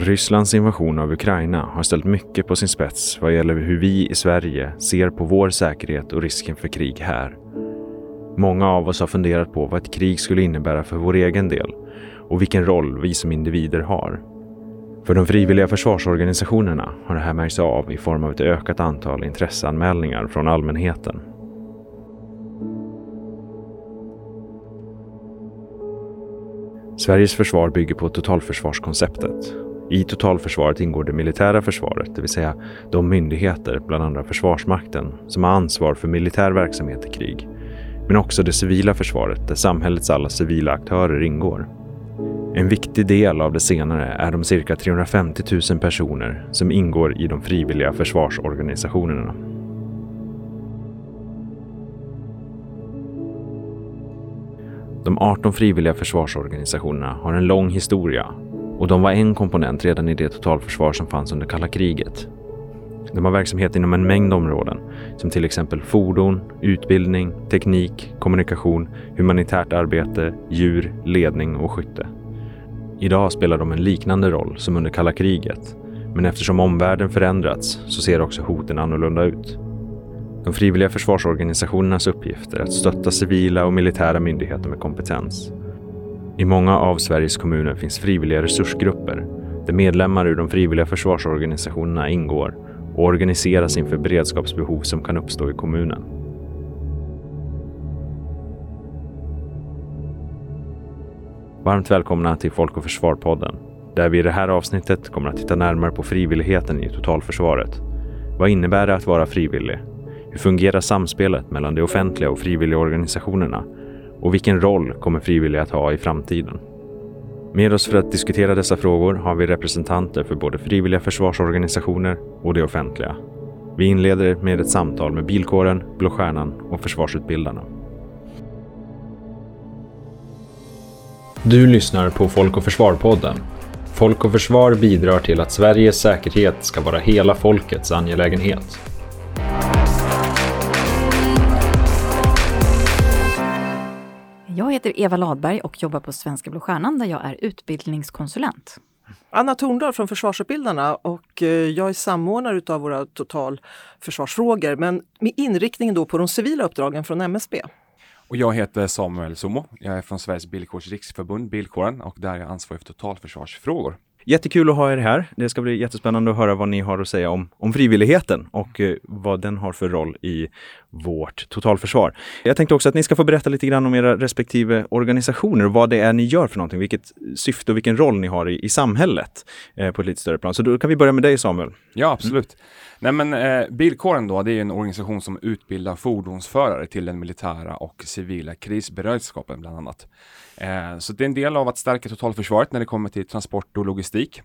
Rysslands invasion av Ukraina har ställt mycket på sin spets vad gäller hur vi i Sverige ser på vår säkerhet och risken för krig här. Många av oss har funderat på vad ett krig skulle innebära för vår egen del och vilken roll vi som individer har. För de frivilliga försvarsorganisationerna har det här märkts av i form av ett ökat antal intresseanmälningar från allmänheten. Sveriges försvar bygger på totalförsvarskonceptet. I totalförsvaret ingår det militära försvaret, det vill säga de myndigheter, bland andra Försvarsmakten, som har ansvar för militär verksamhet i krig. Men också det civila försvaret, där samhällets alla civila aktörer ingår. En viktig del av det senare är de cirka 350 000 personer som ingår i de frivilliga försvarsorganisationerna. De 18 frivilliga försvarsorganisationerna har en lång historia och de var en komponent redan i det totalförsvar som fanns under kalla kriget. De har verksamhet inom en mängd områden som till exempel fordon, utbildning, teknik, kommunikation, humanitärt arbete, djur, ledning och skytte. Idag spelar de en liknande roll som under kalla kriget, men eftersom omvärlden förändrats så ser också hoten annorlunda ut. De frivilliga försvarsorganisationernas uppgift är att stötta civila och militära myndigheter med kompetens. I många av Sveriges kommuner finns frivilliga resursgrupper där medlemmar ur de frivilliga försvarsorganisationerna ingår och organiseras inför beredskapsbehov som kan uppstå i kommunen. Varmt välkomna till Folk och Försvar-podden, där vi i det här avsnittet kommer att titta närmare på frivilligheten i totalförsvaret. Vad innebär det att vara frivillig? Hur fungerar samspelet mellan det offentliga och frivilligorganisationerna? Och vilken roll kommer frivilliga att ha i framtiden? Med oss för att diskutera dessa frågor har vi representanter för både frivilliga försvarsorganisationer och det offentliga. Vi inleder med ett samtal med Bilkåren, Blå Stjärnan och Försvarsutbildarna. Du lyssnar på Folk och Försvar-podden. Folk och Försvar bidrar till att Sveriges säkerhet ska vara hela folkets angelägenhet. Jag heter Eva Ladberg och jobbar på Svenska Blå Stjärnan där jag är utbildningskonsulent. Anna Torndal från Försvarsutbildarna och eh, jag är samordnare av våra totalförsvarsfrågor men med inriktning då på de civila uppdragen från MSB. Och jag heter Samuel Somo. Jag är från Sveriges Bilkårs riksförbund, Bilkåren, och där är jag ansvarig för totalförsvarsfrågor. Jättekul att ha er här. Det ska bli jättespännande att höra vad ni har att säga om, om frivilligheten och eh, vad den har för roll i vårt totalförsvar. Jag tänkte också att ni ska få berätta lite grann om era respektive organisationer och vad det är ni gör för någonting, vilket syfte och vilken roll ni har i, i samhället eh, på ett lite större plan. Så då kan vi börja med dig Samuel. Ja, absolut. Nej men eh, Bilkåren då, det är en organisation som utbildar fordonsförare till den militära och civila krisberedskapen bland annat. Eh, så det är en del av att stärka totalförsvaret när det kommer till transport och logistik.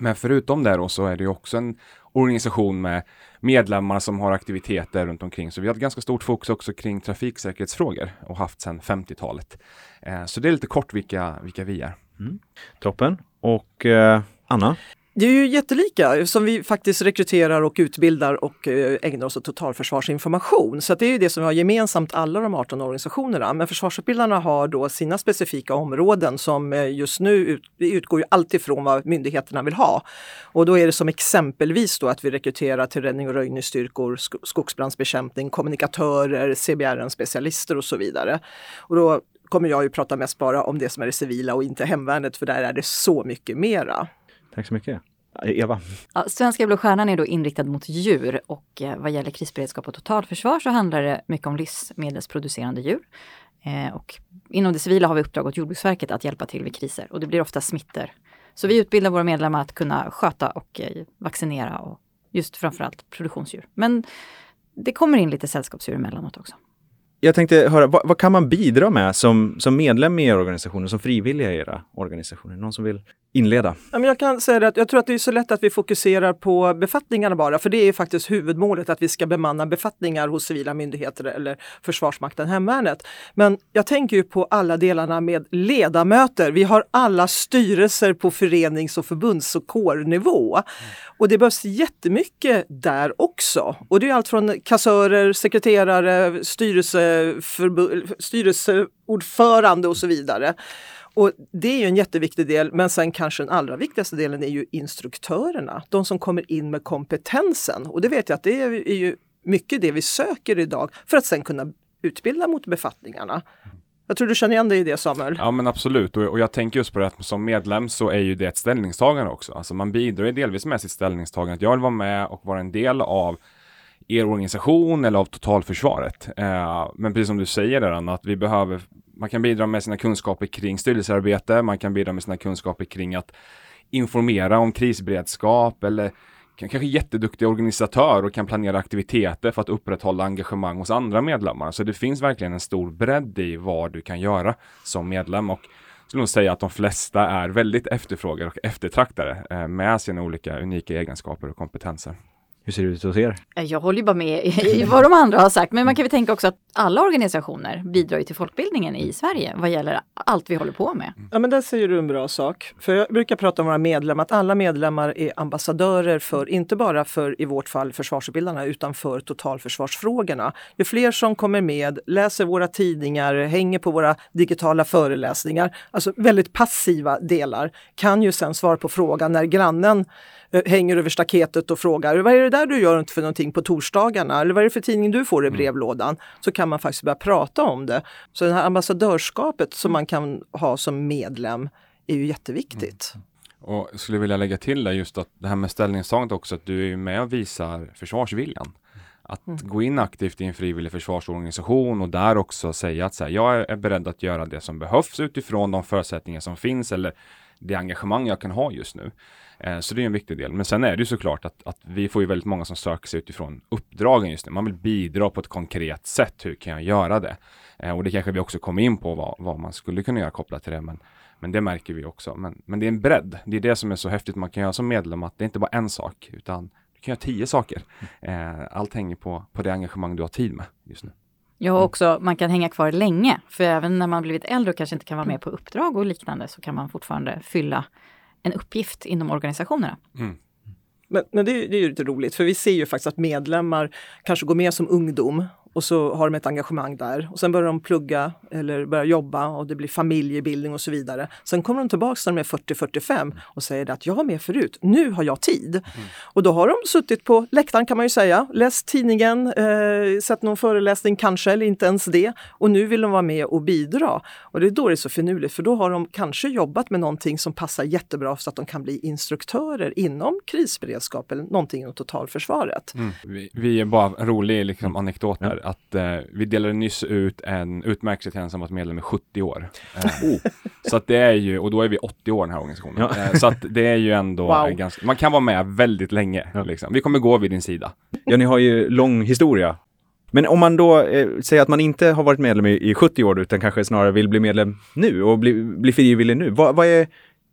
Men förutom det då så är det också en organisation med medlemmar som har aktiviteter runt omkring. Så vi har ett ganska stort fokus också kring trafiksäkerhetsfrågor och haft sedan 50-talet. Eh, så det är lite kort vilka, vilka vi är. Mm. Toppen. Och eh, Anna? Det är ju jättelika som vi faktiskt rekryterar och utbildar och eh, ägnar oss åt totalförsvarsinformation. Så det är ju det som vi har gemensamt alla de 18 organisationerna. Men försvarsutbildarna har då sina specifika områden som eh, just nu ut, utgår ju alltid från vad myndigheterna vill ha. Och då är det som exempelvis då att vi rekryterar till räddning och röjningsstyrkor, skogsbrandsbekämpning, kommunikatörer, CBRN-specialister och så vidare. Och då kommer jag ju prata mest bara om det som är det civila och inte hemvärnet för där är det så mycket mera. Tack så mycket. Eva? Ja, Svenska Blå Stjärnan är då inriktad mot djur och eh, vad gäller krisberedskap och totalförsvar så handlar det mycket om livsmedelsproducerande djur. Eh, och inom det civila har vi uppdrag åt Jordbruksverket att hjälpa till vid kriser och det blir ofta smittor. Så vi utbildar våra medlemmar att kunna sköta och eh, vaccinera och just framförallt produktionsdjur. Men det kommer in lite sällskapsdjur emellanåt också. Jag tänkte höra, vad, vad, kan man bidra med som, som medlem i er organisation och som frivilliga i era organisationer? Någon som vill inleda? Jag kan säga att jag tror att det är så lätt att vi fokuserar på befattningarna bara, för det är faktiskt huvudmålet att vi ska bemanna befattningar hos civila myndigheter eller Försvarsmakten, Hemvärnet. Men jag tänker ju på alla delarna med ledamöter. Vi har alla styrelser på förenings och förbunds och kårnivå. Mm. Och det behövs jättemycket där också. Och det är allt från kassörer, sekreterare, styrelseordförande och så vidare. Och det är ju en jätteviktig del, men sen kanske den allra viktigaste delen är ju instruktörerna, de som kommer in med kompetensen. Och det vet jag att det är ju mycket det vi söker idag för att sen kunna utbilda mot befattningarna. Jag tror du känner igen dig i det Samuel? Ja men absolut och, och jag tänker just på det att som medlem så är ju det ett ställningstagande också. Alltså man bidrar ju delvis med sitt ställningstagande. Att jag vill vara med och vara en del av er organisation eller av totalförsvaret. Eh, men precis som du säger där Anna, att vi behöver, man kan bidra med sina kunskaper kring styrelsearbete, man kan bidra med sina kunskaper kring att informera om krisberedskap eller kanske jätteduktig organisatör och kan planera aktiviteter för att upprätthålla engagemang hos andra medlemmar. Så det finns verkligen en stor bredd i vad du kan göra som medlem och jag skulle nog säga att de flesta är väldigt efterfrågade och eftertraktade eh, med sina olika unika egenskaper och kompetenser. Hur ser det ut hos er? Jag håller ju bara med i vad de andra har sagt, men man kan väl tänka också att alla organisationer bidrar till folkbildningen i Sverige vad gäller allt vi håller på med. Ja men där säger du en bra sak. För jag brukar prata om våra medlemmar, att alla medlemmar är ambassadörer för, inte bara för i vårt fall försvarsutbildarna, utan för totalförsvarsfrågorna. Ju fler som kommer med, läser våra tidningar, hänger på våra digitala föreläsningar, alltså väldigt passiva delar, kan ju sen svara på frågan när grannen Eh, hänger över staketet och frågar vad är det där du gör för någonting på torsdagarna? Eller vad är det för tidning du får i mm. brevlådan? Så kan man faktiskt börja prata om det. Så det här ambassadörskapet som man kan ha som medlem är ju jätteviktigt. Mm. Och jag skulle vilja lägga till där just att det här med ställningstagandet också, att du är med och visar försvarsviljan. Att mm. gå in aktivt i en frivillig försvarsorganisation och där också säga att så här, jag är beredd att göra det som behövs utifrån de förutsättningar som finns eller det engagemang jag kan ha just nu. Eh, så det är en viktig del. Men sen är det ju såklart att, att vi får ju väldigt många som söker sig utifrån uppdragen just nu. Man vill bidra på ett konkret sätt. Hur kan jag göra det? Eh, och det kanske vi också kommer in på vad, vad man skulle kunna göra kopplat till det. Men, men det märker vi också. Men, men det är en bredd. Det är det som är så häftigt man kan göra som medlem. Att det är inte bara en sak utan du kan göra tio saker. Eh, allt hänger på, på det engagemang du har tid med just nu. Ja, och också man kan hänga kvar länge. För även när man blivit äldre och kanske inte kan vara med på uppdrag och liknande så kan man fortfarande fylla en uppgift inom organisationerna. Mm. Men, men det, det, är ju lite roligt för vi ser ju faktiskt att medlemmar kanske går med som ungdom och så har de ett engagemang där och sen börjar de plugga eller börja jobba och det blir familjebildning och så vidare. Sen kommer de tillbaks när de är 40-45 och säger att jag var med förut, nu har jag tid. Mm. Och då har de suttit på läktaren kan man ju säga, läst tidningen, eh, sett någon föreläsning kanske eller inte ens det. Och nu vill de vara med och bidra. Och det är då det är så finurligt för då har de kanske jobbat med någonting som passar jättebra så att de kan bli instruktörer inom krisberedskap eller någonting inom totalförsvaret. Mm. Vi, vi, är bara rolig liksom, anekdot att eh, vi delade nyss ut en utmärkelse till en som varit medlem i 70 år. Eh, oh. Så att det är ju, och då är vi 80 år den här organisationen. Ja. Eh, så att det är ju ändå wow. ganska, man kan vara med väldigt länge. Ja. Liksom. Vi kommer gå vid din sida. Ja, ni har ju lång historia. Men om man då eh, säger att man inte har varit medlem i, i 70 år utan kanske snarare vill bli medlem nu och bli, bli frivillig nu. Vad, vad är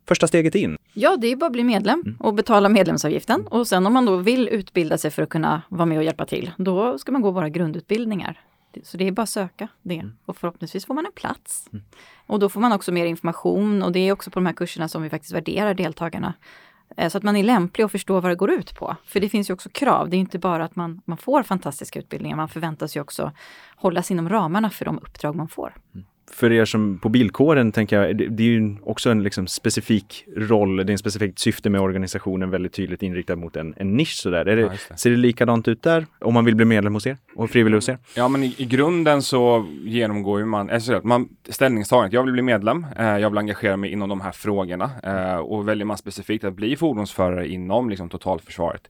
första steget in? Ja, det är bara att bli medlem mm. och betala medlemsavgiften. Och sen om man då vill utbilda sig för att kunna vara med och hjälpa till, då ska man gå våra grundutbildningar. Så det är bara att söka det mm. och förhoppningsvis får man en plats. Mm. Och då får man också mer information och det är också på de här kurserna som vi faktiskt värderar deltagarna. Eh, så att man är lämplig och förstår vad det går ut på. För det finns ju också krav. Det är inte bara att man, man får fantastiska utbildningar, man förväntas ju också hålla sig inom ramarna för de uppdrag man får. För er som på bilkåren tänker jag, det, det är ju också en liksom specifik roll, det är en specifikt syfte med organisationen väldigt tydligt inriktad mot en, en nisch sådär. Är det, ja, det. Ser det likadant ut där om man vill bli medlem hos er och frivillig hos er? Ja men i, i grunden så genomgår ju man, alltså, man ställningstagandet, jag vill bli medlem, eh, jag vill engagera mig inom de här frågorna eh, och väljer man specifikt att bli fordonsförare inom liksom, totalförsvaret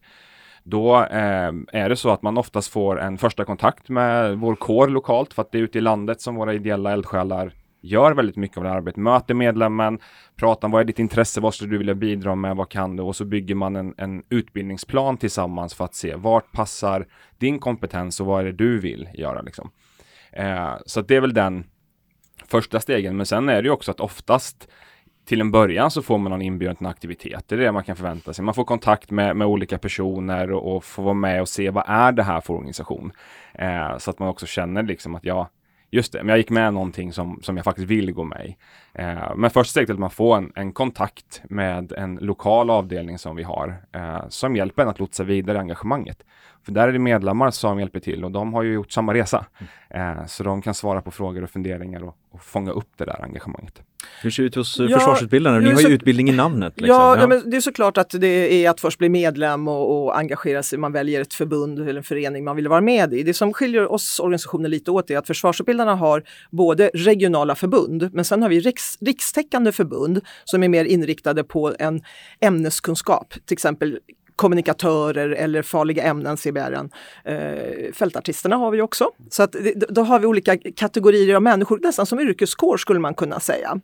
då eh, är det så att man oftast får en första kontakt med vår kår lokalt för att det är ute i landet som våra ideella eldsjälar gör väldigt mycket av det här arbetet. Möter medlemmen, pratar om vad är ditt intresse, vad skulle du vilja bidra med, vad kan du? Och så bygger man en, en utbildningsplan tillsammans för att se vart passar din kompetens och vad är det du vill göra liksom. Eh, så det är väl den första stegen. Men sen är det ju också att oftast till en början så får man någon inbjudan till en aktivitet. Det är det man kan förvänta sig. Man får kontakt med, med olika personer och, och får vara med och se vad är det här för organisation. Eh, så att man också känner liksom att ja, just det, men jag gick med någonting som, som jag faktiskt vill gå med i. Eh, men först steget är att man får en, en, kontakt med en lokal avdelning som vi har eh, som hjälper en att lotsa vidare engagemanget. För där är det medlemmar som hjälper till och de har ju gjort samma resa. Mm. Eh, så de kan svara på frågor och funderingar och, och fånga upp det där engagemanget. Hur ser det ut hos Ja, försvarsutbildarna? Ni har ju så- utbildning i namnet. Liksom. Ja, ja. men det är såklart att det är att först bli medlem och, och engagera sig. Man väljer ett förbund eller en förening man vill vara med i. Det som skiljer oss organisationer lite åt är att försvarsutbildarna har både regionala förbund, men sen har vi riks, rikstäckande förbund som är mer inriktade på en ämneskunskap, till exempel kommunikatörer eller farliga ämnen, CBR. Eh, fältartisterna har vi också. Så att då har vi olika kategorier av människor, nästan som yrkeskår skulle man kunna säga.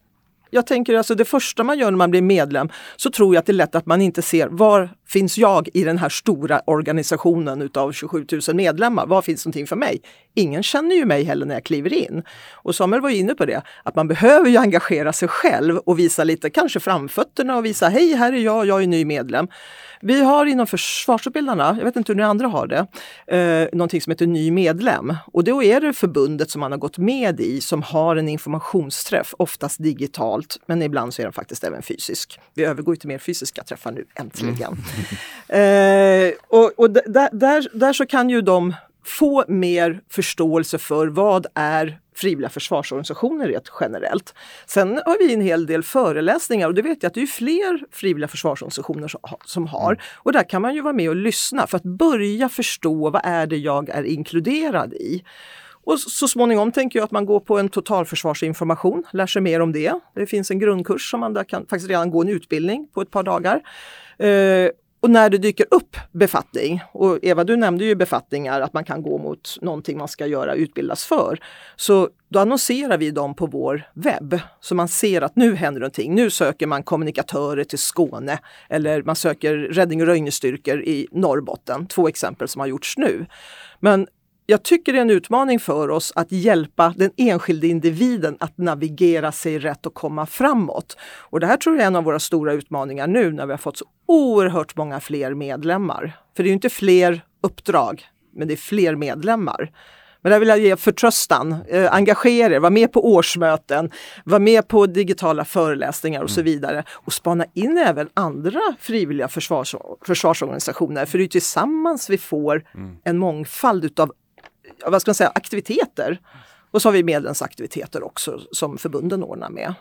Jag tänker alltså det första man gör när man blir medlem så tror jag att det är lätt att man inte ser var finns jag i den här stora organisationen utav 27 000 medlemmar? Var finns någonting för mig? Ingen känner ju mig heller när jag kliver in. Och Samuel var ju inne på det, att man behöver ju engagera sig själv och visa lite, kanske framfötterna och visa hej, här är jag, jag är ny medlem. Vi har inom försvarsutbildarna, jag vet inte hur ni andra har det, eh, någonting som heter ny medlem. Och då är det förbundet som man har gått med i som har en informationsträff, oftast digitalt, men ibland så är den faktiskt även fysisk. Vi övergår till mer fysiska träffar nu, äntligen. Mm. Eh, och och där, där, där så kan ju de få mer förståelse för vad är frivilliga försvarsorganisationer rent generellt. Sen har vi en hel del föreläsningar och det vet jag att det är fler frivilliga försvarsorganisationer som ha- som har. Och där kan man ju vara med och lyssna för att börja förstå vad är det jag är inkluderad i. Och så småningom tänker jag att man går på en totalförsvarsinformation, lär sig mer om det. Det finns en grundkurs som man där kan faktiskt redan gå en utbildning på ett par dagar. Eh, och när det dyker upp befattning, och Eva du nämnde ju befattningar, att man kan gå mot någonting man ska göra, utbildas för. Så då annonserar vi dem på vår webb, så man ser att nu händer någonting. Nu söker man kommunikatörer till Skåne eller man söker räddning och röjningsstyrkor i Norrbotten. Två exempel som har gjorts nu. Men jag tycker det är en utmaning för oss att hjälpa den enskilde individen att navigera sig rätt och komma framåt. Och det här tror jag är en av våra stora utmaningar nu när vi har fått så oerhört många fler medlemmar. För det är ju inte fler uppdrag, men det är fler medlemmar. Men där vill jag ge förtröstan, eh, engagera er, var med på årsmöten, var med på digitala föreläsningar och så vidare. Och spana in även andra frivilliga försvars, försvarsorganisationer, för det är tillsammans vi får en mångfald utav vad ska man säga, aktiviteter. Och så har vi medlemsaktiviteter också som förbunden ordnar med.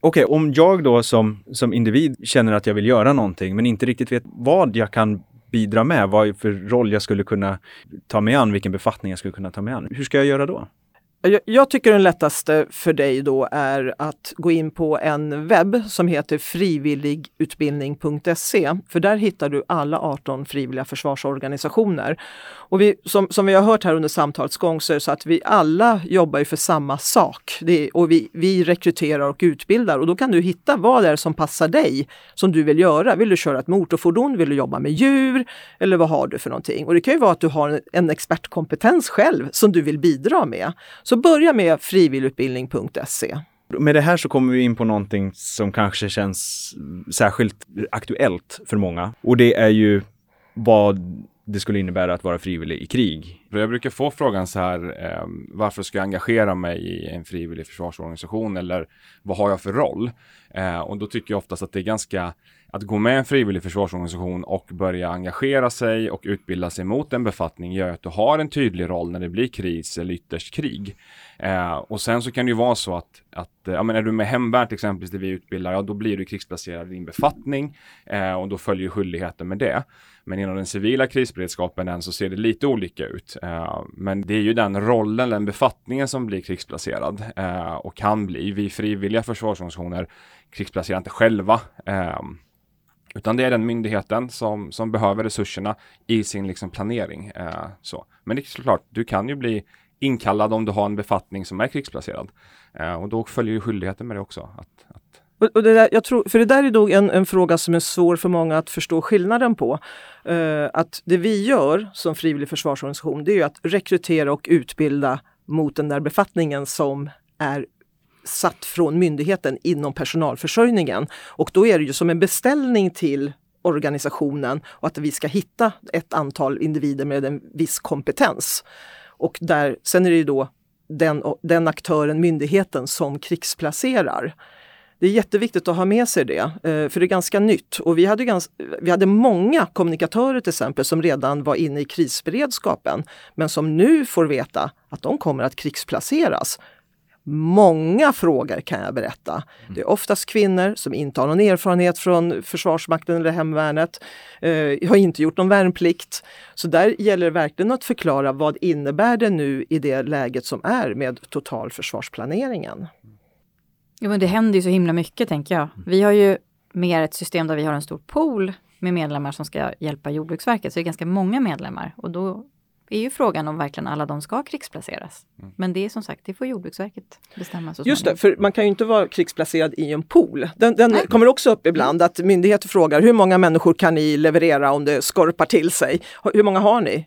Okej, om jag då som, som individ känner att jag vill göra någonting men inte riktigt vet vad jag kan bidra med, vad för roll jag skulle kunna ta mig an, vilken befattning jag skulle kunna ta mig an. Hur ska jag göra då? Jag, jag tycker den lättaste för dig då är att gå in på en webb som heter frivilligutbildning.se. För där hittar du alla 18 frivilliga försvarsorganisationer. Och vi, som, som vi har hört här under samtalets gång så är det så att vi alla jobbar ju för samma sak. Det är, och vi, vi rekryterar och utbildar och då kan du hitta vad det är som passar dig som du vill göra. Vill du köra ett motorfordon? Vill du jobba med djur? Eller vad har du för någonting? Och det kan ju vara att du har en, en expertkompetens själv som du vill bidra med. Så börja med frivilligutbildning.se. Med det här så kommer vi in på någonting som kanske känns särskilt aktuellt för många. Och det är ju vad det skulle innebära att vara frivillig i krig. För Jag brukar få frågan så här, eh, varför ska jag engagera mig i en frivillig försvarsorganisation eller vad har jag för roll? Eh, och då tycker jag oftast att det är ganska, att gå med i en frivillig försvarsorganisation och börja engagera sig och utbilda sig mot en befattning gör att du har en tydlig roll när det blir kris eller ytterst krig. Eh, och sen så kan det ju vara så att, att eh, ja, men är du med hemvärnet exempelvis, där vi utbildar, ja då blir du krigsplacerad i din befattning eh, och då följer ju skyldigheten med det. Men inom den civila krisberedskapen än så ser det lite olika ut. Eh, men det är ju den rollen, den befattningen som blir krigsplacerad eh, och kan bli. Vi frivilliga försvarsorganisationer krigsplacerar inte själva. Eh, utan det är den myndigheten som, som behöver resurserna i sin liksom planering. Eh, så. Men det är såklart, du kan ju bli inkallad om du har en befattning som är krigsplacerad. Eh, och då följer ju skyldigheten med det också. Att, att Och, och det där, jag tror, för det där är nog en, en fråga som är svår för många att förstå skillnaden på. Eh, att det vi gör som frivillig försvarsorganisation det är ju att rekrytera och utbilda mot den där befattningen som är satt från myndigheten inom personalförsörjningen. Och då är det ju som en beställning till organisationen och att vi ska hitta ett antal individer med en viss kompetens. Och där, sen är det ju då den, den aktören, myndigheten, som krigsplacerar. Det är jätteviktigt att ha med sig det, eh, för det är ganska nytt. Och vi hade, ganska, vi hade många kommunikatörer till exempel som redan var inne i krisberedskapen, men som nu får veta att de kommer att krigsplaceras Många frågor kan jag berätta. Det är oftast kvinnor som inte har någon erfarenhet från Försvarsmakten eller Hemvärnet, eh, har inte gjort någon värnplikt. Så där gäller det verkligen att förklara vad innebär det nu i det läget som är med totalförsvarsplaneringen. Jo, men det händer ju så himla mycket tänker jag. Vi har ju mer ett system där vi har en stor pool med medlemmar som ska hjälpa Jordbruksverket, så det är ganska många medlemmar och då är ju frågan om verkligen alla de ska krigsplaceras. Mm. Men det är som sagt, det får Jordbruksverket bestämma. Så Just det, för man kan ju inte vara krigsplacerad i en pool. Den, den kommer också upp ibland att myndigheter frågar hur många människor kan ni leverera om det skorpar till sig? Hur många har ni?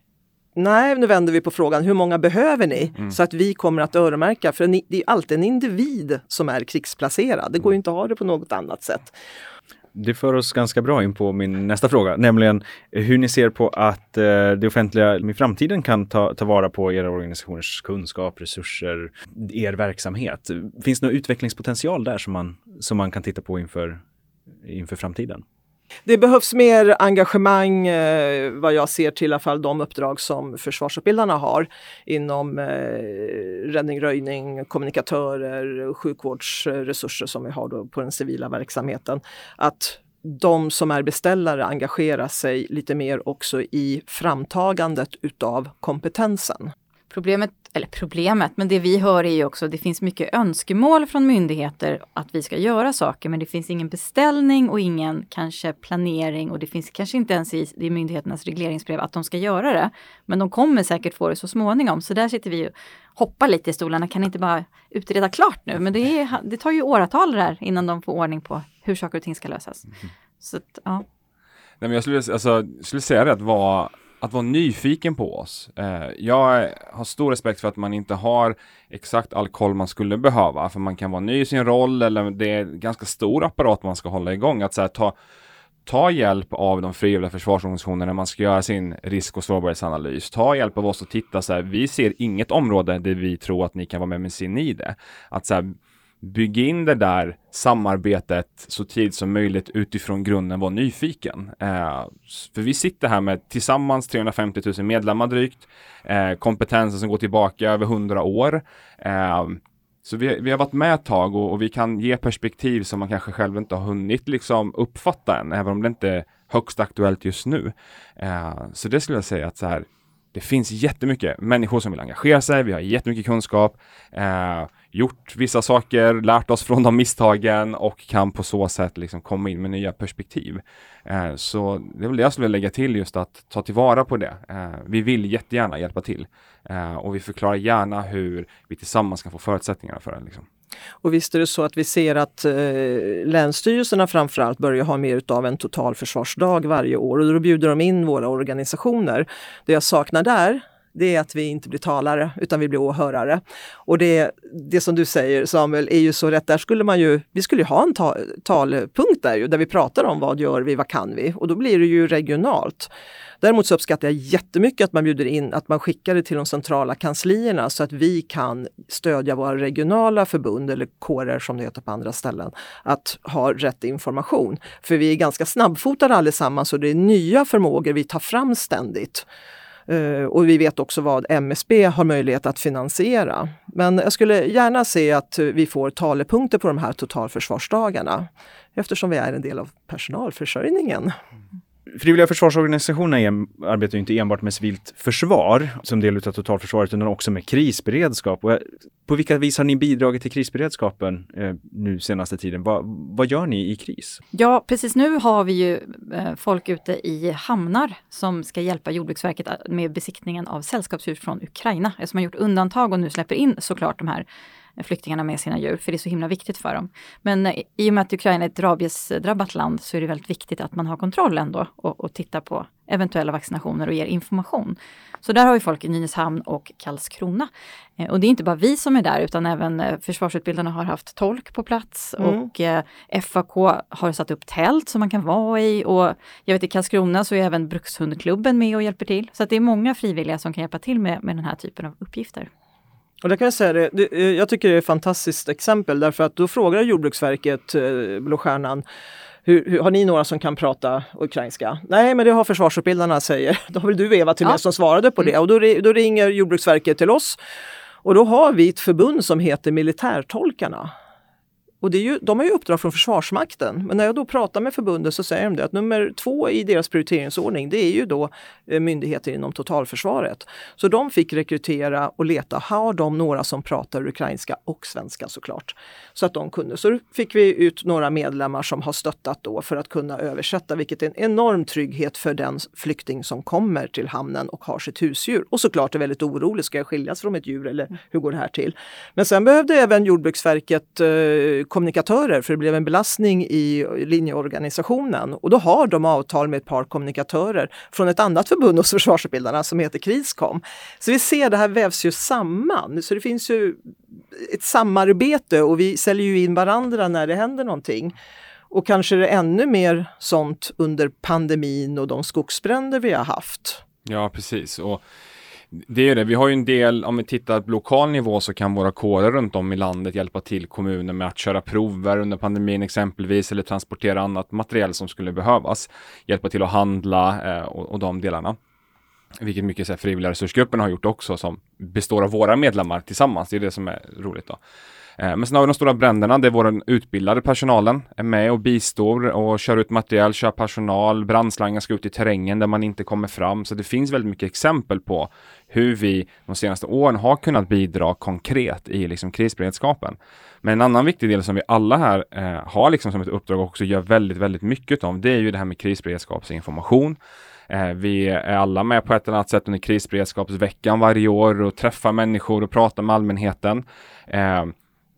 Nej, nu vänder vi på frågan, hur många behöver ni? Mm. Så att vi kommer att öronmärka, för det är alltid en individ som är krigsplacerad. Det går ju inte att ha det på något annat sätt det för oss ganska bra in på min nästa fråga, nämligen hur ni ser på att eh, det offentliga i framtiden kan ta, ta vara på era organisationers kunskap, resurser, er verksamhet. Finns det någon utvecklingspotential där som man, som man kan titta på inför, inför framtiden? Det behövs mer engagemang eh, vad jag ser till i alla fall de uppdrag som försvarsutbildarna har inom eh, räddning, röjning, kommunikatörer, sjukvårdsresurser som vi har då på den civila verksamheten. Att de som är beställare engagerar sig lite mer också i framtagandet utav kompetensen. Problemet, eller problemet, men det vi hör är ju också att det finns mycket önskemål från myndigheter att vi ska göra saker, men det finns ingen beställning och ingen kanske planering och det finns kanske inte ens i, i myndigheternas regleringsbrev att de ska göra det. Men de kommer säkert få det så småningom, så där sitter vi och hoppar lite i stolarna, kan inte bara utreda klart nu? Men det, är, det tar ju åratal där innan de får ordning på hur saker och ting ska lösas. Mm. Så att, ja. Nej, men jag skulle, alltså, skulle säga det att vara att vara nyfiken på oss. Eh, jag har stor respekt för att man inte har exakt all koll man skulle behöva, för man kan vara ny i sin roll eller det är en ganska stor apparat man ska hålla igång. Att så här, ta, ta hjälp av de frivilliga försvarsorganisationerna när man ska göra sin risk och sårbarhetsanalys. Ta hjälp av oss och titta så här, vi ser inget område där vi tror att ni kan vara med med sin i det. Att så här, bygga in det där samarbetet så tidigt som möjligt utifrån grunden var nyfiken. Eh, för vi sitter här med tillsammans 350 000 medlemmar drygt, eh, kompetenser som går tillbaka över 100 år. Eh, så vi, vi, har varit med ett tag och, och, vi kan ge perspektiv som man kanske själv inte har hunnit liksom uppfatta än, även om det inte är högst aktuellt just nu. Eh, så det skulle jag säga att så här, det finns jättemycket människor som vill engagera sig, vi har jättemycket kunskap. Eh, gjort vissa saker, lärt oss från de misstagen och kan på så sätt liksom komma in med nya perspektiv. Eh, så det är väl det jag skulle lägga till just att ta tillvara på det. Eh, vi vill jättegärna hjälpa till eh, och vi förklarar gärna hur vi tillsammans kan få förutsättningarna för det. Liksom. Och visst är det så att vi ser att eh, länsstyrelserna framförallt börjar ha mer av en totalförsvarsdag varje år och då bjuder de in våra organisationer. Det jag saknar där det är att vi inte blir talare utan vi blir åhörare. Och det, det som du säger Samuel är ju så rätt, där skulle man ju, vi skulle ju ha en ta, talpunkt där ju, där vi pratar om vad gör vi, vad kan vi? Och då blir det ju regionalt. Däremot så uppskattar jag jättemycket att man bjuder in, att man skickar det till de centrala kanslierna så att vi kan stödja våra regionala förbund eller kårer som det heter på andra ställen, att ha rätt information. För vi är ganska snabbfotade allesammans och det är nya förmågor vi tar fram ständigt. Eh, och vi vet också vad MSB har möjlighet att finansiera. Men jag skulle gärna se att vi får talepunkter på de här totalförsvarsdagarna eftersom vi är en del av personalförsörjningen. Mm. Frivilliga försvarsorganisationer arbetar ju inte enbart med civilt försvar som del av totalförsvaret utan också med krisberedskap. Och på vilka vis har ni bidragit till krisberedskapen eh, nu senaste tiden? Va, vad gör ni i kris? Ja, precis nu har vi ju eh, folk ute i hamnar som ska hjälpa Jordbruksverket eh, med besiktningen av sällskapsdjur från Ukraina, Eftersom man gjort undantag och nu släpper in såklart de här flyktingarna med sina djur, för det är så himla viktigt för dem. Men eh, i och med att Ukraina är ett rabiesdrabbat land så är det väldigt viktigt att man har kontroll ändå och, och tittar på eventuella vaccinationer och ger information. Så där har vi folk i Nynäshamn och Karlskrona. Eh, och det är inte bara vi som är där utan även eh, försvarsutbildarna har haft tolk på plats mm. och FAK har satt upp tält som man kan vara i och jag vet i Karlskrona så är även Brukshundklubben med och hjälper till. Så det är många frivilliga som kan hjälpa till med, med den här typen av uppgifter. Och det kan jag säga det, det, eh, jag tycker det är ett fantastiskt exempel därför att då frågar Jordbruksverket, eh, Blå Stjärnan, hur, hur, har ni några som kan prata ukrainska? Nej, men det har försvarsutbildarna säger. Då har väl du Eva till ja. som svarade på det och då, då ringer Jordbruksverket till oss Och då har vi ett förbund som heter Militärtolkarna. Och det är ju, de har ju uppdrag från Försvarsmakten. Men när jag då pratar med förbundet så säger de det att nummer två i deras prioriteringsordning det är ju då eh, myndigheter inom totalförsvaret. Så de fick rekrytera och leta, har de några som pratar ukrainska och svenska såklart. Så att de kunde. Så fick vi ut några medlemmar som har stöttat då för att kunna översätta, vilket är en enorm trygghet för den flykting som kommer till hamnen och har sitt husdjur. Och såklart är väldigt orolig, ska jag skiljas från ett djur eller hur går det här till? Men sen behövde även Jordbruksverket eh, kommunikatörer för det blev en belastning i linjeorganisationen och då har de avtal med ett par kommunikatörer från ett annat förbund hos försvarsutbildarna som heter Kriskom. Så vi ser det här vävs ju samman. Så det finns ju ett samarbete och vi säljer ju in varandra när det händer någonting. Och kanske det är ännu mer sånt under pandemin och de skogsbränder vi har haft. Ja, precis. Och det är det. Vi har ju en del, om vi tittar på lokal nivå så kan våra kårer runt om i landet hjälpa till kommuner med att köra prover under pandemin exempelvis eller transportera annat material som skulle behövas. Hjälpa till att handla eh, och, och de delarna. Vilket mycket så här, frivilliga resursgruppen har gjort också som består av våra medlemmar tillsammans. Det är det som är roligt då. Eh, men sen har vi de stora bränderna där vår utbildade personalen är med och bistår och kör ut material, kör personal, brandslangar ska ut i terrängen där man inte kommer fram. Så det finns väldigt mycket exempel på hur vi de senaste åren har kunnat bidra konkret i liksom krisberedskapen. Men en annan viktig del som vi alla här eh, har liksom som ett uppdrag och också gör väldigt, väldigt mycket om, det är ju det här med krisberedskapsinformation. Eh, vi är alla med på ett eller annat sätt under krisberedskapsveckan varje år och träffar människor och pratar med allmänheten. Eh,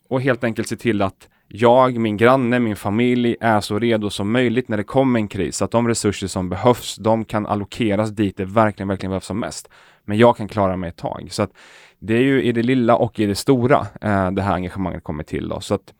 och helt enkelt se till att jag, min granne, min familj är så redo som möjligt när det kommer en kris. Så att de resurser som behövs, de kan allokeras dit det verkligen, verkligen behövs som mest. Men jag kan klara mig ett tag. Så att det är ju i det lilla och i det stora eh, det här engagemanget kommer till. Då. Så att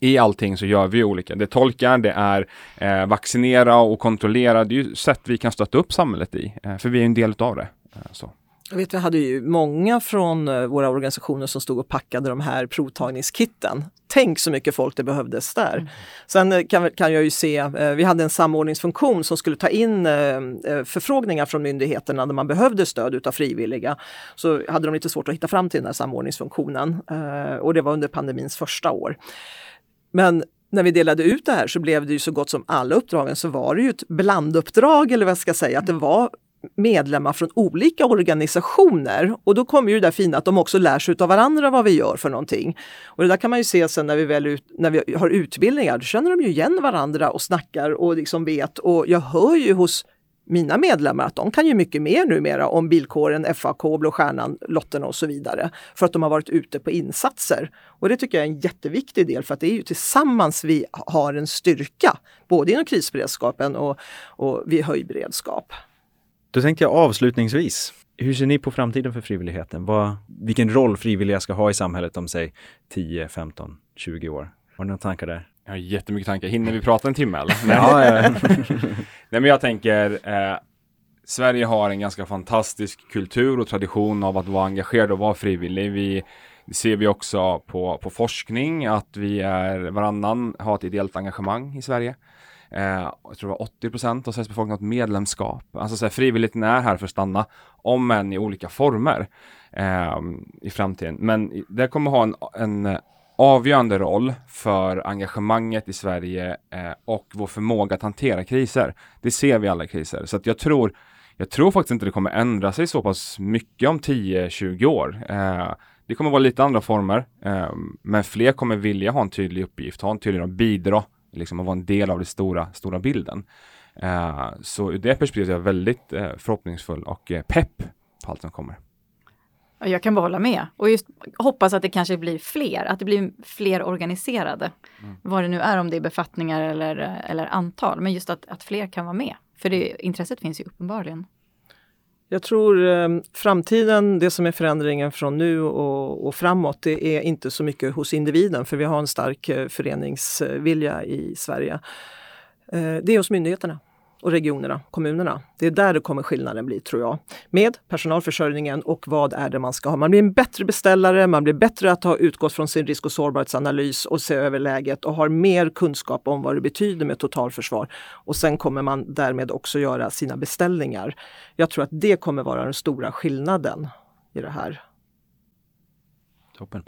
i allting så gör vi olika. Det tolkar, det är eh, vaccinera och kontrollera. Det är ju sätt vi kan stötta upp samhället i, eh, för vi är en del av det. Eh, så. Jag vet, vi hade ju många från eh, våra organisationer som stod och packade de här provtagningskitten. Tänk så mycket folk det behövdes där. Mm. Sen eh, kan, kan jag ju se, eh, vi hade en samordningsfunktion som skulle ta in förfrågningar från myndigheterna när man behövde stöd utav frivilliga. Så hade de lite svårt att hitta fram till den här samordningsfunktionen och det var under pandemins första år. Men när vi delade ut det här så blev det ju så gott som alla uppdragen så var det ju ett blanduppdrag eller vad jag ska säga, att det var medlemmar från olika organisationer. Och då kommer ju det där fina att de också lär sig av varandra vad vi gör för någonting. Och det där kan man ju se sen när vi, väl ut, när vi har utbildningar, då känner de ju igen varandra och snackar och liksom vet. Och jag hör ju hos mina medlemmar att de kan ju mycket mer numera om bilkåren, FAK, Blå Stjärnan, Lotterna och så vidare. För att de har varit ute på insatser. Och det tycker jag är en jätteviktig del för att det är ju tillsammans vi har en styrka. Både inom krisberedskapen och, och vid höjberedskap. Då tänkte jag avslutningsvis, hur ser ni på framtiden för frivilligheten? Vad, vilken roll frivilliga ska ha i samhället om säg 10, 15, 20 år? Har ni några tankar där? Jag har jättemycket tankar. Hinner vi prata en timme eller? ja, ja. Nej men jag tänker eh, Sverige har en ganska fantastisk kultur och tradition av att vara engagerad och vara frivillig. Vi det ser vi också på, på forskning att vi är varannan har ett ideellt engagemang i Sverige. Eh, jag tror det var 80 procent av Sveriges befolkning har ett medlemskap. Alltså så här, frivilligheten är här för att stanna, om än i olika former eh, i framtiden. Men det kommer ha en, en eh, avgörande roll för engagemanget i Sverige eh, och vår förmåga att hantera kriser. Det ser vi i alla kriser. Så att jag tror jag tror faktiskt inte det kommer ändra sig så pass mycket om 10-20 år. Eh, det kommer vara lite andra former, eh, men fler kommer vilja ha en tydlig uppgift, ha en tydlig bidra liksom att vara en del av den stora, stora bilden. Uh, så ur det perspektivet är jag väldigt uh, förhoppningsfull och uh, pepp på allt som kommer. Jag kan bara hålla med och just hoppas att det kanske blir fler, att det blir fler organiserade. Mm. Vad det nu är, om det är befattningar eller, eller antal, men just att, att fler kan vara med. För det, intresset finns ju uppenbarligen. Jag tror eh, framtiden, det som är förändringen från nu och, och, framåt, det är inte så mycket hos individen för vi har en stark eh, föreningsvilja i Sverige. Eh, det är hos myndigheterna och regionerna, kommunerna. Det är där det kommer skillnaden bli tror jag. Med personalförsörjningen och vad är det man ska ha. Man blir en bättre beställare, man blir bättre att ha utgått från sin risk och sårbarhetsanalys och se över läget och har mer kunskap om vad det betyder med totalförsvar. Och sen kommer man därmed också göra sina beställningar. Jag tror att det kommer vara den stora skillnaden i det här. Toppen.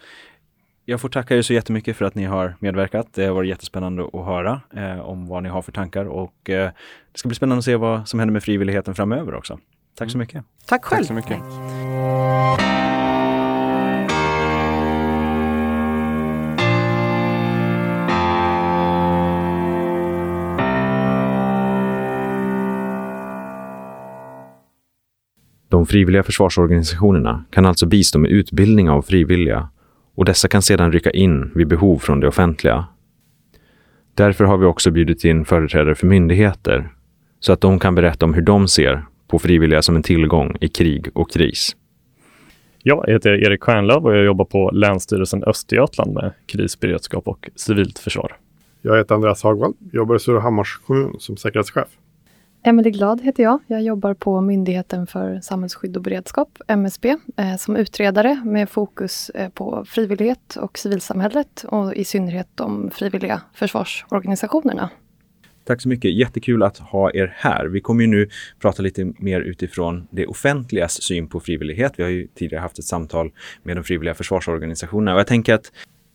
Jag får tacka er så jättemycket för att ni har medverkat. Det har varit jättespännande att höra eh, om vad ni har för tankar och eh, det ska bli spännande att se vad som händer med frivilligheten framöver också. Tack så mycket. Tack själv. Tack så mycket. De frivilliga försvarsorganisationerna kan alltså bistå med utbildning av frivilliga och dessa kan sedan rycka in vid behov från det offentliga. Därför har vi också bjudit in företrädare för myndigheter så att de kan berätta om hur de ser på frivilliga som en tillgång i krig och kris. Jag heter Erik Stjärnlöv och jag jobbar på Länsstyrelsen Östergötland med krisberedskap och civilt försvar. Jag heter Andreas Hagvall, jobbar i Surahammars kommun som säkerhetschef. Emelie Glad heter jag. Jag jobbar på Myndigheten för samhällsskydd och beredskap, MSB, eh, som utredare med fokus eh, på frivillighet och civilsamhället och i synnerhet de frivilliga försvarsorganisationerna. Tack så mycket. Jättekul att ha er här. Vi kommer ju nu prata lite mer utifrån det offentligas syn på frivillighet. Vi har ju tidigare haft ett samtal med de frivilliga försvarsorganisationerna och jag tänker att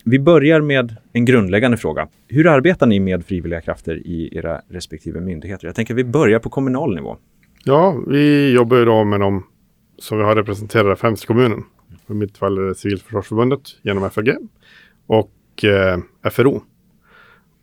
vi börjar med en grundläggande fråga. Hur arbetar ni med frivilliga krafter i era respektive myndigheter? Jag tänker att vi börjar på kommunal nivå. Ja, vi jobbar ju då med dem som vi har representerade främst i kommunen. I mitt fall är det Civilförsvarsförbundet genom FAG och eh, FRO.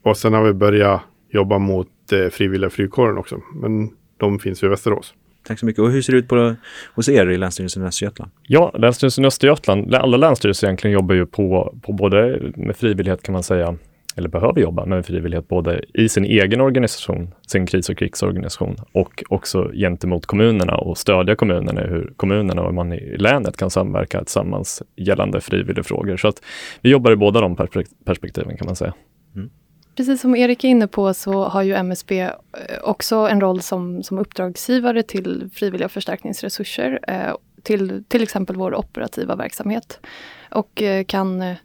Och sen har vi börjat jobba mot eh, frivilliga flygkåren också. Men de finns ju i Västerås. Tack så mycket. Och hur ser det ut på, hos er i Länsstyrelsen i Östergötland? Ja, Länsstyrelsen i Östergötland, alla länsstyrelser egentligen jobbar ju på, på både med frivillighet kan man säga, eller behöver jobba med frivillighet både i sin egen organisation, sin kris och krigsorganisation och också gentemot kommunerna och stödja kommunerna i hur kommunerna och man i länet kan samverka tillsammans gällande frivilligfrågor. Så att vi jobbar i båda de perspektiven kan man säga. Precis som Erik är inne på så har ju MSB eh, också en roll som, som uppdragsgivare till frivilliga förstärkningsresurser. Eh, till, till exempel vår operativa verksamhet. Och eh, kan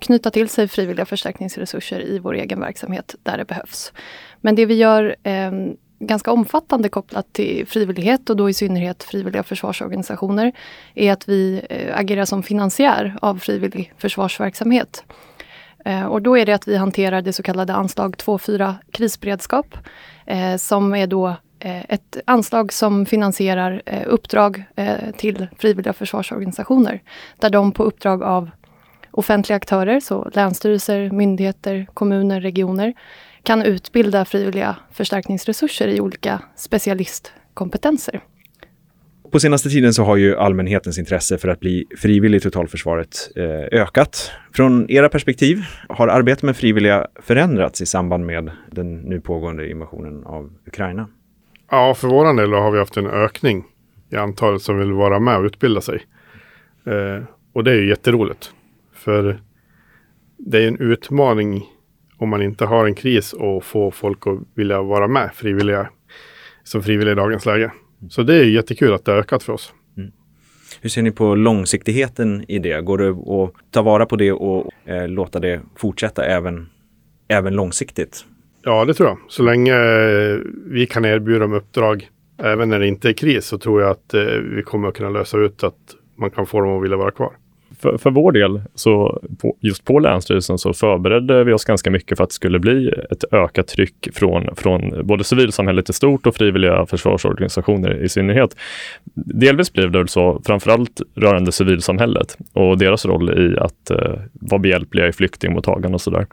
knyta till sig frivilliga förstärkningsresurser i vår egen verksamhet där det behövs. Men det vi gör eh, ganska omfattande kopplat till frivillighet och då i synnerhet frivilliga försvarsorganisationer är att vi eh, agerar som finansiär av frivillig försvarsverksamhet. Eh, och då är det att vi hanterar det så kallade anslag 2.4 krisberedskap, eh, som är då eh, ett anslag som finansierar uppdrag till frivilliga försvarsorganisationer, där de på uppdrag av offentliga aktörer, så länsstyrelser, myndigheter, kommuner, regioner, kan utbilda frivilliga förstärkningsresurser i olika specialistkompetenser. På senaste tiden så har ju allmänhetens intresse för att bli frivillig i totalförsvaret eh, ökat. Från era perspektiv, har arbetet med frivilliga förändrats i samband med den nu pågående invasionen av Ukraina? Ja, för vår del har vi haft en ökning i antalet som vill vara med och utbilda sig. Eh, och det är ju jätteroligt. För det är en utmaning om man inte har en kris och få folk att vilja vara med frivilliga, som frivilliga i dagens läge. Så det är jättekul att det har ökat för oss. Hur ser ni på långsiktigheten i det? Går det att ta vara på det och eh, låta det fortsätta även, även långsiktigt? Ja, det tror jag. Så länge eh, vi kan erbjuda dem uppdrag, även när det inte är kris, så tror jag att eh, vi kommer att kunna lösa ut att man kan få dem att vilja vara kvar. För, för vår del, så på, just på Länsstyrelsen, så förberedde vi oss ganska mycket för att det skulle bli ett ökat tryck från, från både civilsamhället i stort och frivilliga försvarsorganisationer i synnerhet. Delvis blev det väl så, framförallt rörande civilsamhället och deras roll i att eh, vara behjälpliga i flyktingmottagande och sådär.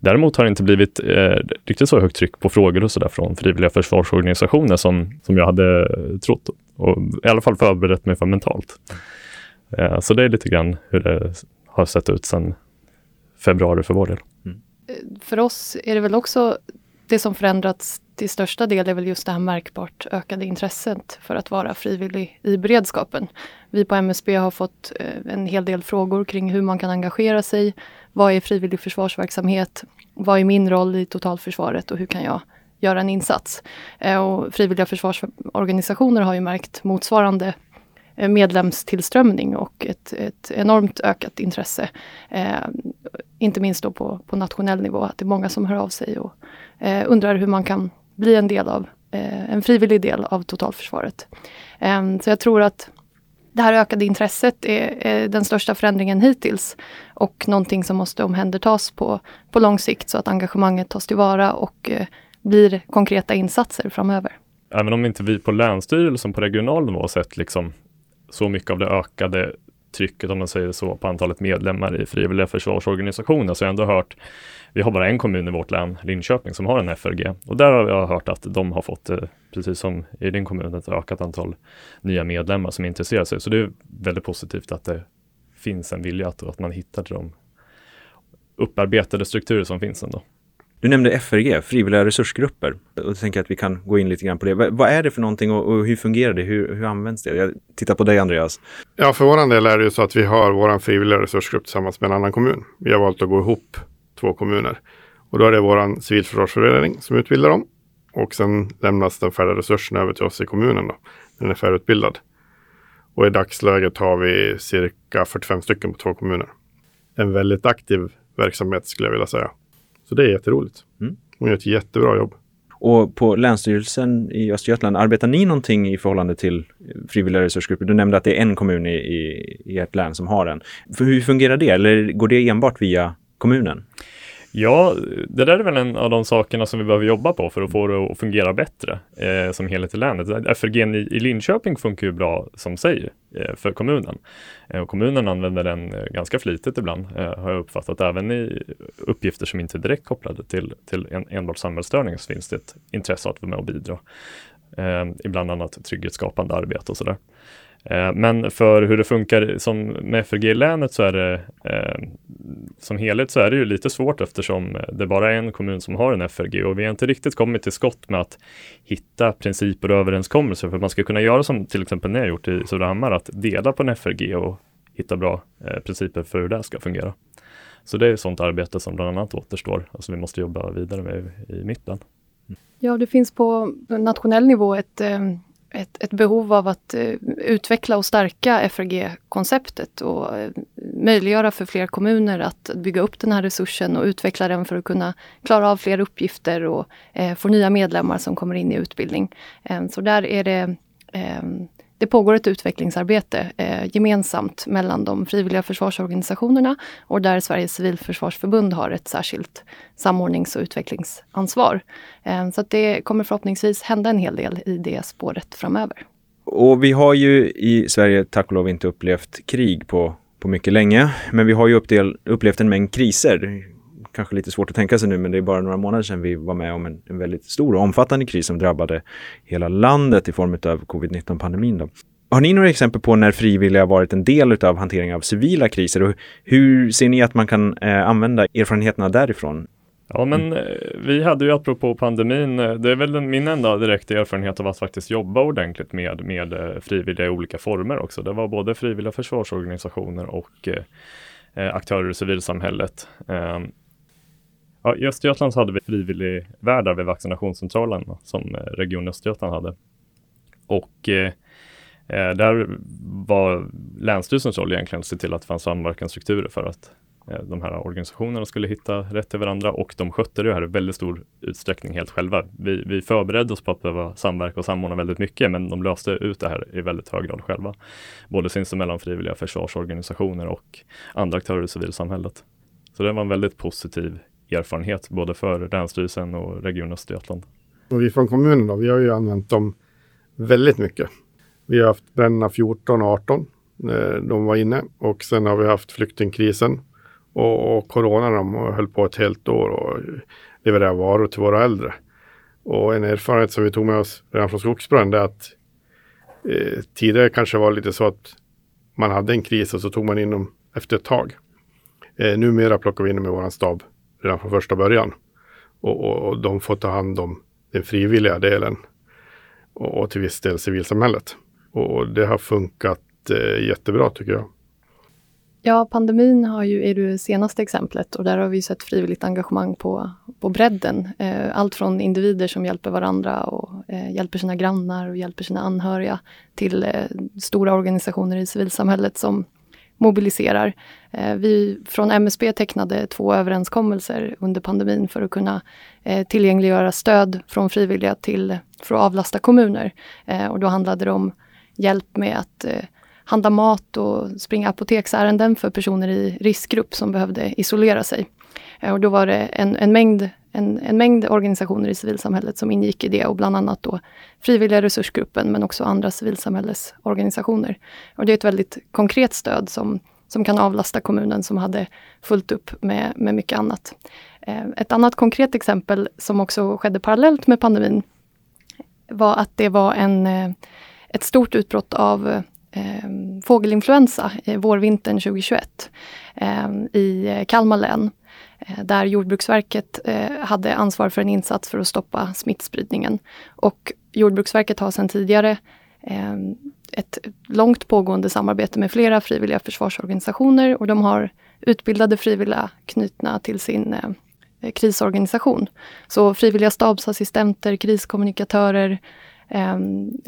Däremot har det inte blivit eh, riktigt så högt tryck på frågor och sådär från frivilliga försvarsorganisationer som, som jag hade trott och i alla fall förberett mig för mentalt. Eh, Så det är lite grann hur det har sett ut sedan februari för vår del. För oss är det väl också det som förändrats till största del är väl just det här märkbart ökade intresset för att vara frivillig i beredskapen. Vi på MSB har fått eh, en hel del frågor kring hur man kan engagera sig. Vad är frivillig försvarsverksamhet? Vad är min roll i totalförsvaret och hur kan jag göra en insats? Eh, Och frivilliga försvarsorganisationer har ju märkt motsvarande eh, Eh, medlemstillströmning och ett, ett enormt ökat intresse. Eh, inte minst då på, på nationell nivå, att det är många som hör av sig och eh, undrar hur man kan bli en del av, eh, en frivillig del av totalförsvaret. Eh, så jag tror att det här ökade intresset är, är, den största förändringen hittills och någonting som måste omhändertas på, på lång sikt så att engagemanget tas tillvara och eh, blir konkreta insatser framöver. Även om inte vi på länsstyrelsen på regional nivå sett liksom så mycket av det ökade trycket, om man säger så, på antalet medlemmar i frivilliga försvarsorganisationer, så jag har ändå hört, vi har bara en kommun i vårt län, Linköping, som har en FRG. Och där har jag hört att de har fått, eh, precis som i din kommun, ett ökat antal nya medlemmar som intresserar sig. Så det är väldigt positivt att det finns en vilja att, att man hittar till de upparbetade strukturer som finns ändå. Du nämnde FRG, frivilliga resursgrupper. Och jag tänker att vi kan gå in lite grann på det. vad är det för någonting och, hur fungerar det? Hur, hur, används det? Jag tittar på dig Andreas. Ja, för vår del är det ju så att vi har vår frivilliga resursgrupp tillsammans med en annan kommun. Vi har valt att gå ihop två kommuner. Och då är det vår civilförsvarsförening som utbildar dem. Och sen lämnas den färdiga resursen över till oss i kommunen då. Den är färdigutbildad. Och i dagsläget har vi cirka 45 stycken på två kommuner. En väldigt aktiv verksamhet skulle jag vilja säga. Så det är jätteroligt. Mm. Hon gör ett jättebra jobb. Och på Länsstyrelsen i Östergötland, arbetar ni någonting i förhållande till frivilliga resursgrupper? Du nämnde att det är en kommun i, i, i ert län som har en. För hur fungerar det? Eller går det enbart via kommunen? Ja, det där är väl en av de sakerna som vi behöver jobba på för att få det att fungera bättre eh, som helhet i länet. FRG i, i Linköping funkar ju bra som sig eh, för kommunen. Eh, och kommunen använder den eh, ganska flitigt ibland, eh, har jag uppfattat. Även i uppgifter som inte är direkt kopplade till, till en, enbart samhällsstörning så finns det ett intresse att vara med och bidra. Eh, i bland annat trygghetsskapande arbete och sådär. Eh, men för hur det funkar som med FRG-länet så är det eh, som helhet så är det ju lite svårt eftersom det bara är en kommun som har en FRG och vi har inte riktigt kommit till skott med att hitta principer och överenskommelser för att man ska kunna göra som till exempel ni har gjort i Surahammar, att dela på en FRG och hitta bra eh, principer för hur det ska fungera. Så det är sånt arbete som bland annat återstår och som vi måste jobba vidare med i mitten. Ja, det finns på nationell nivå ett eh, ett, ett behov av att eh, utveckla och stärka FRG-konceptet och eh, möjliggöra för fler kommuner att bygga upp den här resursen och utveckla den för att kunna klara av fler uppgifter och eh, få nya medlemmar som kommer in i utbildning. så där är det det pågår ett utvecklingsarbete eh, gemensamt mellan de frivilliga försvarsorganisationerna och där Sveriges civilförsvarsförbund har ett särskilt samordnings och utvecklingsansvar. Eh, så att det kommer förhoppningsvis hända en hel del i det spåret framöver. Och vi har ju i Sverige tack och lov inte upplevt krig på, på mycket länge, men vi har ju uppdel, upplevt en mängd kriser kanske lite svårt att tänka sig nu, men det är bara några månader sedan vi var med om en, en väldigt stor och omfattande kris som drabbade hela landet i form av covid-19-pandemin. Har ni några exempel på när frivilliga varit en del av hanteringen av civila kriser och hur ser ni att man kan eh, använda erfarenheterna därifrån? Ja, men mm. vi hade ju apropå pandemin, eh, det är väl min enda direkta erfarenhet av att faktiskt jobba ordentligt med, med eh, frivilliga i olika former också. Det var både frivilliga försvarsorganisationer och eh, aktörer i civilsamhället. Eh, Ja, I Östergötland så hade vi frivilligvärdar vid vaccinationscentralen som eh, Region Östergötland hade. Och eh, eh, där var Länsstyrelsens roll egentligen att se till att det fanns samverkansstrukturer för att eh, de här organisationerna skulle hitta rätt till varandra och de skötte det här i väldigt stor utsträckning helt själva. Vi, vi förberedde oss på att behöva samverka och samordna väldigt mycket men de löste ut det här i väldigt hög grad själva. Både sinsemellan frivilliga försvarsorganisationer och andra aktörer i civilsamhället. Så det var en väldigt positiv erfarenhet både för Länsstyrelsen och Region Östergötland. Och vi från kommunen då, vi har ju använt dem väldigt mycket. Vi har haft bränderna 14 och 18 när eh, de var inne och sen har vi haft flyktingkrisen och, och corona de höll på ett helt år och levererade varor till våra äldre. Och en erfarenhet som vi tog med oss redan från skogsbrand är att eh, tidigare kanske var lite så att man hade en kris och så tog man in dem efter ett tag. Eh, numera plockar vi in dem i våran stab redan från första början. Och, och, och de får ta hand om den frivilliga delen och, och till viss del civilsamhället. Och, och det har funkat eh, jättebra tycker jag. Ja, pandemin har ju, är det senaste exemplet och där har vi sett frivilligt engagemang på, på bredden. Eh, allt från individer som hjälper varandra och eh, hjälper sina grannar och hjälper sina anhöriga till eh, stora organisationer i civilsamhället som mobiliserar. Eh, vi från MSB tecknade två överenskommelser under pandemin för att kunna eh, tillgängliggöra stöd från frivilliga till, för att avlasta kommuner. Eh, och då handlade det om hjälp med att handla mat och springa apoteksärenden för personer i riskgrupp som behövde isolera sig. Och då var det en, en, mängd, en, en mängd organisationer i civilsamhället som ingick i det och bland annat då Frivilliga resursgruppen men också andra civilsamhällesorganisationer. Och det är ett väldigt konkret stöd som, som kan avlasta kommunen som hade fullt upp med, med mycket annat. Eh, ett annat konkret exempel som också skedde parallellt med pandemin var att det var en, eh, ett stort utbrott av eh, fågelinfluensa vårvintern 2021 eh, i Kalmar län. Eh, där Jordbruksverket eh, hade ansvar för en insats för att stoppa smittspridningen. Och Jordbruksverket har sedan tidigare eh, ett långt pågående samarbete med flera frivilliga försvarsorganisationer och de har utbildade frivilliga knutna till sin krisorganisation. Så frivilliga stabsassistenter, kriskommunikatörer,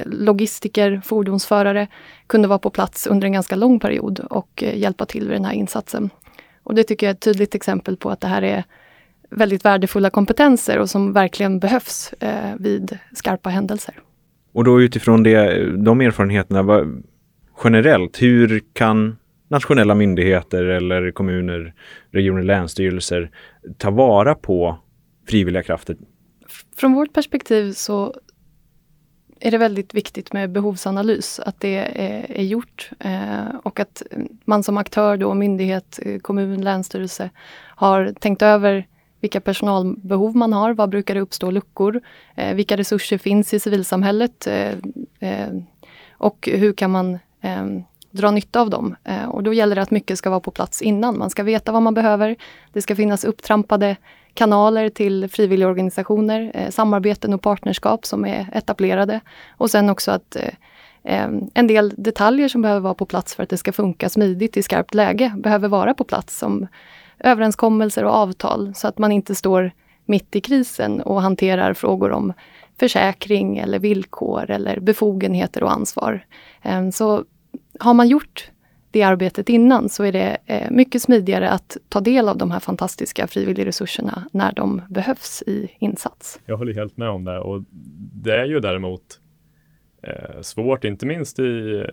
logistiker, fordonsförare kunde vara på plats under en ganska lång period och hjälpa till vid den här insatsen. Och det tycker jag är ett tydligt exempel på att det här är väldigt värdefulla kompetenser och som verkligen behövs eh, vid skarpa händelser. Och då utifrån det, de erfarenheterna, vad, generellt, hur kan nationella myndigheter eller kommuner, regioner, länsstyrelser ta vara på frivilliga krafter? Från vårt perspektiv så är det väldigt viktigt med behovsanalys, att det är, är gjort eh, och att man som aktör, då, myndighet, eh, kommun, länsstyrelse har tänkt över vilka personalbehov man har, Var brukar det uppstå luckor, eh, vilka resurser finns i civilsamhället eh, eh och hur kan man eh, dra nytta av dem. Eh, och då gäller det att mycket ska vara på plats innan. Man ska veta vad man behöver. Det ska finnas upptrampade kanaler till frivilligorganisationer, eh, samarbeten och partnerskap som är etablerade. Och sen också att eh, eh, en del detaljer som behöver vara på plats för att det ska funka smidigt i skarpt läge behöver vara på plats som överenskommelser och avtal så att man inte står mitt i krisen och hanterar frågor om försäkring eller villkor eller befogenheter och ansvar. Eh, så har man gjort det arbetet innan så är det eh, mycket smidigare att ta del av de här fantastiska frivilligresurserna när de behövs i insats. Jag håller helt med om det och det är ju däremot eh, svårt, inte minst i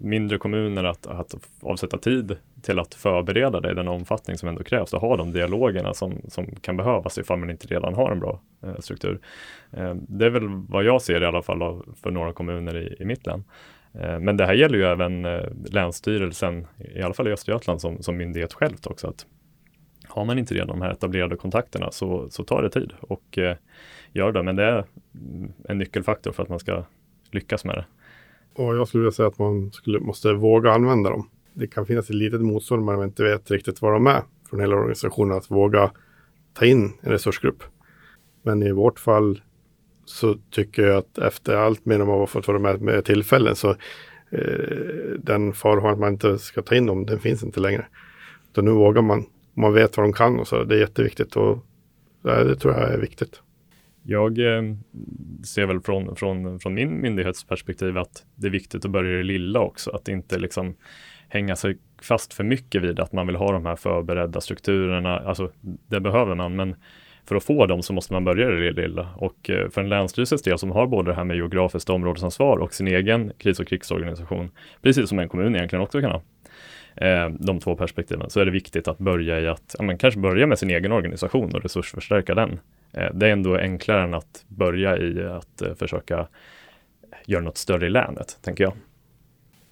mindre kommuner, att, att avsätta tid till att förbereda det i den omfattning som ändå krävs och ha de dialogerna som, som kan behövas ifall man inte redan har en bra eh, struktur. Eh, det är väl vad jag ser i alla fall för några kommuner i, i mitt län. Eh, men det här gäller ju även eh, Länsstyrelsen, i alla fall i Östergötland som, som myndighet självt också. Att har man inte redan de här etablerade kontakterna så, så tar det tid och eh, gör det. Men det är mm, en nyckelfaktor för att man ska lyckas med det. Och jag skulle vilja säga att man skulle, måste våga använda dem. Det kan finnas ett litet motstånd man inte vet riktigt vad de är från hela organisationen att våga ta in en resursgrupp. Men i vårt fall så tycker jag att efter allt mer de har fått vara med med tillfällen så eh, den farhågan att man inte ska ta in dem, den finns inte längre. Så nu vågar man, man vet vad de kan och så, det är jätteviktigt och det, det tror jag är viktigt. Jag eh, ser väl från, från, från min myndighetsperspektiv att det är viktigt att börja i det lilla också, att inte liksom hänga sig fast för mycket vid att man vill ha de här förberedda strukturerna. Alltså, det behöver man, men för att få dem så måste man börja i det lilla. Och eh, för en länsstyrelses del som har både det här med geografiskt områdesansvar och sin egen kris och krigsorganisation, precis som en kommun egentligen också kan ha, eh, de två perspektiven, så är det viktigt att börja i att ja, kanske börja med sin egen organisation och resursförstärka den. Eh, det är ändå enklare än att börja i att försöka göra något större i länet, tänker jag.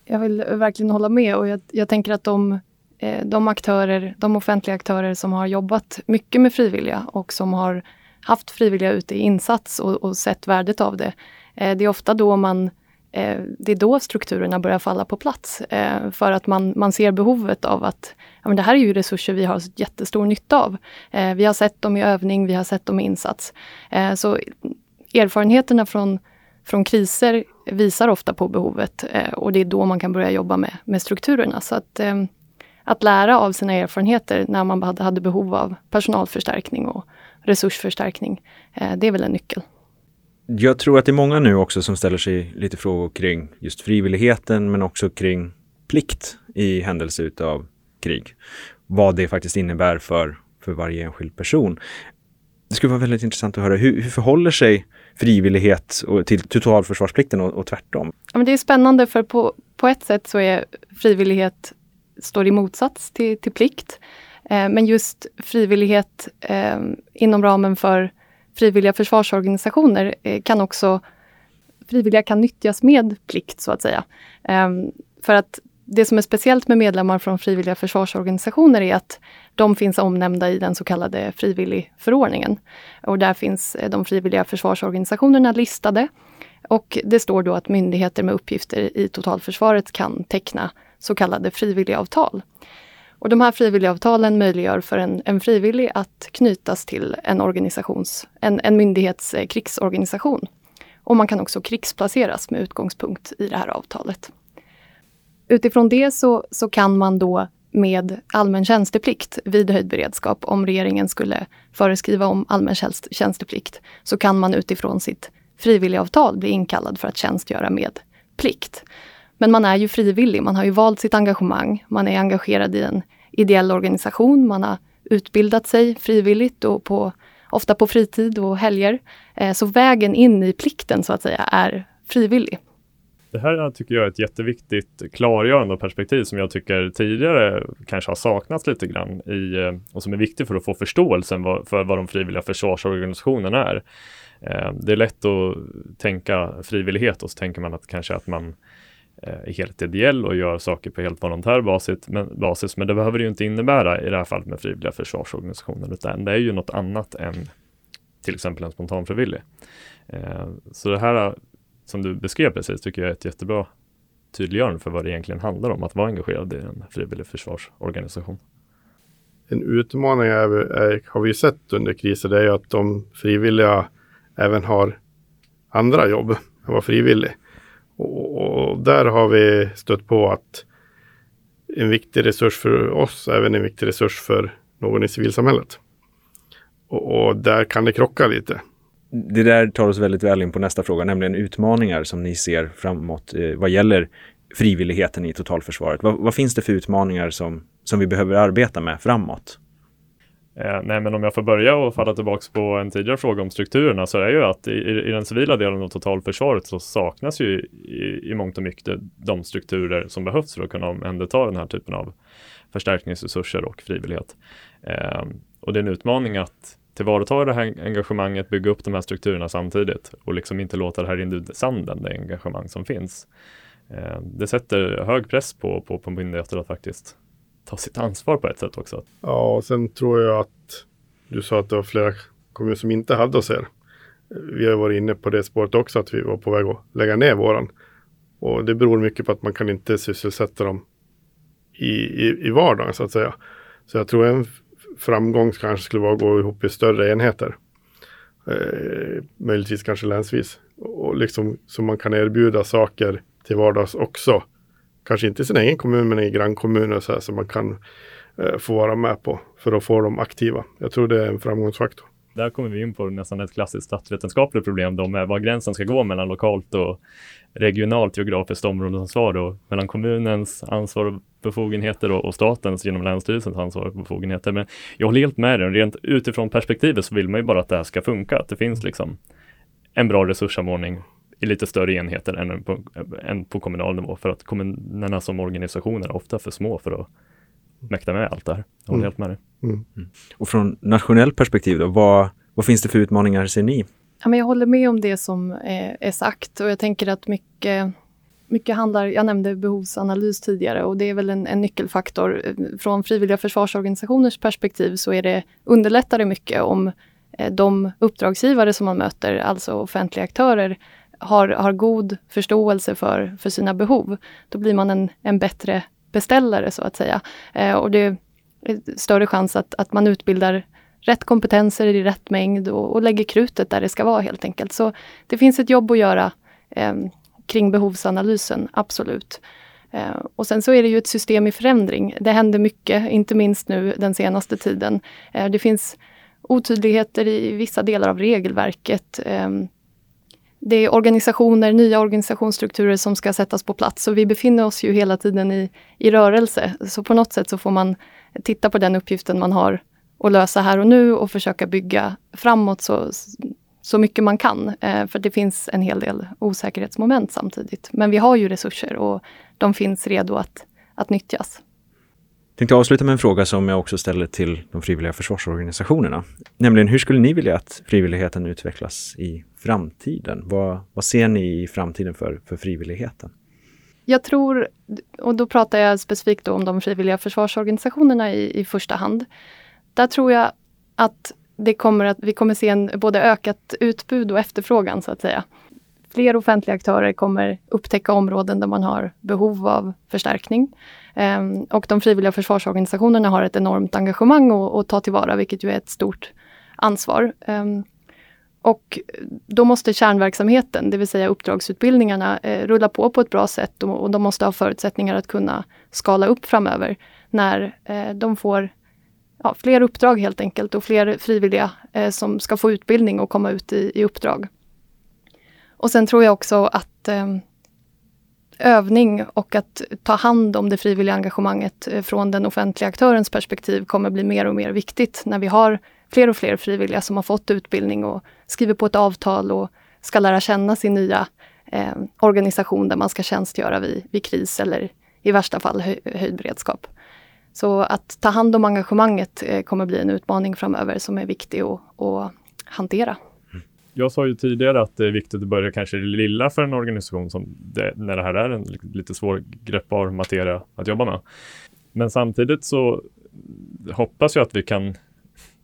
Jag vill verkligen hålla med och jag, jag tänker att de Eh, de aktörer, de offentliga aktörer som har jobbat mycket med frivilliga och som har haft frivilliga ute i insats och, och sett värdet av det. Eh, det är ofta då man eh, det är då strukturerna börjar falla på plats. Eh, för att man, man ser behovet av att ja, men det här är ju resurser vi har jättestor nytta av. Eh, vi har sett dem i övning, vi har sett dem i insats. så erfarenheterna från, från kriser visar ofta på behovet och det är då man kan börja jobba med, med strukturerna. Så att att lära av sina erfarenheter när man hade behov av personalförstärkning och resursförstärkning. Eh, det är väl en nyckel. Jag tror att det är många nu också som ställer sig lite frågor kring just frivilligheten men också kring plikt i händelse utav krig. Vad det faktiskt innebär för, för varje enskild person. Det skulle vara väldigt intressant att höra. Hur, hur förhåller sig frivillighet och, till totalförsvarsplikten och, och tvärtom? Ja, men det är spännande för på, på ett sätt så är frivillighet står i motsats till, till plikt. Eh, men just frivillighet eh, inom ramen för frivilliga försvarsorganisationer eh, kan också frivilliga kan nyttjas med plikt så att säga. Eh, för att det som är speciellt med medlemmar från frivilliga försvarsorganisationer är att de finns omnämnda i den så kallade frivilligförordningen. Och där finns eh, de frivilliga försvarsorganisationerna listade. Och det står då att myndigheter med uppgifter i totalförsvaret kan teckna så kallade frivilligavtal. Och de här frivilligavtalen möjliggör för en, en frivillig att knytas till en, organisations, en, en myndighets eh, krigsorganisation. Och man kan också krigsplaceras med utgångspunkt i det här avtalet. Utifrån det så, så kan man då med allmän tjänsteplikt vid höjd beredskap, om regeringen skulle föreskriva om allmän tjänsteplikt, så kan man utifrån sitt frivilligavtal bli inkallad för att tjänstgöra med plikt. Men man är ju frivillig, man har ju valt sitt engagemang, man är engagerad i en ideell organisation, man har utbildat sig frivilligt och på, ofta på fritid och helger. Eh, så vägen in i plikten så att säga är frivillig. Det här tycker jag är ett jätteviktigt klargörande perspektiv som jag tycker tidigare kanske har saknats lite grann i eh, och som är viktigt för att få förståelsen för vad de frivilliga försvarsorganisationerna är. Eh, det är lätt att tänka frivillighet och så tänker man att kanske att man Eh, är helt ideell och gör saker på helt volontär basis men, basis, men det behöver det ju inte innebära i det här fallet med frivilliga försvarsorganisationer, utan det är ju något annat än till exempel en spontanfrivillig. Eh, så det här som du beskrev precis tycker jag är ett jättebra tydliggörande för vad det egentligen handlar om att vara engagerad i en frivillig försvarsorganisation. En utmaning är, är, har vi sett under krisen, det är att de frivilliga även har andra jobb än vad frivillig. Och, och, där har vi stött på att en viktig resurs för oss, även en viktig resurs för någon i civilsamhället. Och, och där kan det krocka lite det där tar oss väldigt väl in på nästa fråga, nämligen utmaningar som ni ser framåt eh, vad gäller frivilligheten i totalförsvaret. Vad, vad, finns det för utmaningar som, som vi behöver arbeta med framåt? Eh, nej, men om jag får börja och falla tillbaka på en tidigare fråga om strukturerna så är det ju att i, i den civila delen av totalförsvaret så saknas ju i, i mångt och mycket de strukturer som behövs för att kunna omhänderta den här typen av förstärkningsresurser och frivillighet. Eh, och det är en utmaning att tillvarata det här engagemanget, bygga upp de här strukturerna samtidigt och liksom inte låta det här rinna ut sanden, det engagemang som finns. Eh, det sätter hög press på, på, på myndigheter att faktiskt ta sitt ansvar på ett sätt också. Ja, och sen tror jag att du sa att det var flera kommuner som inte hade oss här. Vi har varit inne på det spåret också, att vi var på väg att lägga ner våran. Och det beror mycket på att man kan inte sysselsätta dem i, i, i vardagen så att säga. Så jag tror en framgång kanske skulle vara att gå ihop i större enheter. Eh, möjligtvis kanske länsvis. Och liksom så man kan erbjuda saker till vardags också. Kanske inte i sin egen kommun men i grannkommuner så här som man kan eh, få vara med på för att få dem aktiva. Jag tror det är en framgångsfaktor. Där kommer vi in på nästan ett klassiskt statsvetenskapligt problem då med var gränsen ska gå mellan lokalt och regionalt geografiskt områdesansvar och mellan kommunens ansvar och befogenheter och, och statens genom Länsstyrelsens ansvar och befogenheter. Men jag håller helt med dig. Rent utifrån perspektivet så vill man ju bara att det här ska funka. Att det finns liksom en bra resurssamordning i lite större enheter än på, än på kommunal nivå för att kommunerna som organisationer är ofta för små för att mäkta med allt det här. Jag håller mm. helt med dig. Mm. Mm. Och från nationellt perspektiv då, vad, vad finns det för utmaningar ser ni? Ja, men jag håller med om det som är, sagt och jag tänker att mycket mycket handlar, jag nämnde behovsanalys tidigare och det är väl en, en, nyckelfaktor. Från frivilliga försvarsorganisationers perspektiv så är det, underlättar det mycket om eh, de uppdragsgivare som man möter, alltså offentliga aktörer, har, har god förståelse för, för sina behov. Då blir man en, en bättre beställare så att säga. Eh, och det är större chans att, att man utbildar rätt kompetenser i rätt mängd och, och lägger krutet där det ska vara helt enkelt. Så det finns ett jobb att göra eh, kring behovsanalysen, absolut. Eh, och sen så är det ju ett system i förändring. Det händer mycket, inte minst nu den senaste tiden. Eh, det finns otydligheter i vissa delar av regelverket. Eh, det är organisationer, nya organisationsstrukturer som ska sättas på plats. Så vi befinner oss ju hela tiden i, i rörelse. Så på något sätt så får man titta på den uppgiften man har att lösa här och nu och försöka bygga framåt så, så mycket man kan. Eh, för det finns en hel del osäkerhetsmoment samtidigt. Men vi har ju resurser och de finns redo att, att nyttjas. Jag tänkte avsluta med en fråga som jag också ställer till de frivilliga försvarsorganisationerna. Nämligen, hur skulle ni vilja att frivilligheten utvecklas i framtiden? Vad, vad ser ni i framtiden för, för frivilligheten? Jag tror, och då pratar jag specifikt om de frivilliga försvarsorganisationerna i, i första hand. Där tror jag att det kommer att, vi kommer se en både ökat utbud och efterfrågan så att säga. Fler offentliga aktörer kommer upptäcka områden där man har behov av förstärkning. Ehm, och de frivilliga försvarsorganisationerna har ett enormt engagemang att, att ta tillvara, vilket ju är ett stort ansvar. Ehm, och då måste kärnverksamheten, det vill säga uppdragsutbildningarna, eh, rulla på på ett bra sätt och, och, de måste ha förutsättningar att kunna skala upp framöver när eh, de får ja, fler uppdrag helt enkelt och fler frivilliga eh, som ska få utbildning och komma ut i, i uppdrag. Och sen tror jag också att eh, övning och att ta hand om det frivilliga engagemanget eh, från den offentliga aktörens perspektiv kommer bli mer och mer viktigt när vi har fler och fler frivilliga som har fått utbildning och skriver på ett avtal och ska lära känna sin nya eh, organisation där man ska tjänstgöra vid, vid kris eller i värsta fall höj, höjd beredskap. Så att ta hand om engagemanget eh, kommer bli en utmaning framöver som är viktig att, att hantera. Mm. Jag sa ju tidigare att det är viktigt att börja kanske det lilla för en organisation som det, när det här är en lite svårgreppbar materia att jobba med. Men samtidigt så hoppas jag att vi kan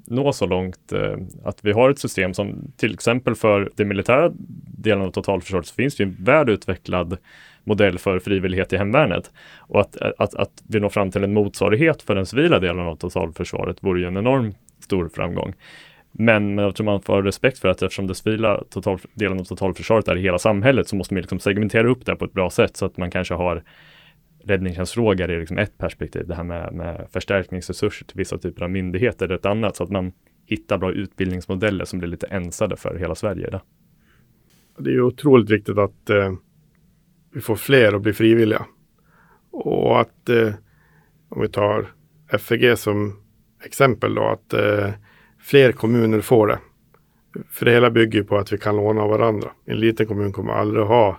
nå så långt eh, att vi har ett system som till exempel för den militära delen av totalförsvaret så finns det en väl utvecklad modell för frivillighet i hemvärnet. Och att, att, att vi når fram till en motsvarighet för den civila delen av totalförsvaret vore ju en enorm stor framgång. Men jag tror man får respekt för att eftersom den civila total, delen av totalförsvaret är i hela samhället så måste man liksom segmentera upp det på ett bra sätt så att man kanske har räddningstjänstfrågor är liksom ett perspektiv. Det här med, med förstärkningsresurser till vissa typer av myndigheter är ett annat. Så att man hittar bra utbildningsmodeller som blir lite ensade för hela Sverige. Då. Det är otroligt viktigt att eh, vi får fler att bli frivilliga. Och att eh, om vi tar FEG som exempel då, att eh, fler kommuner får det. För det hela bygger på att vi kan låna av varandra. En liten kommun kommer aldrig ha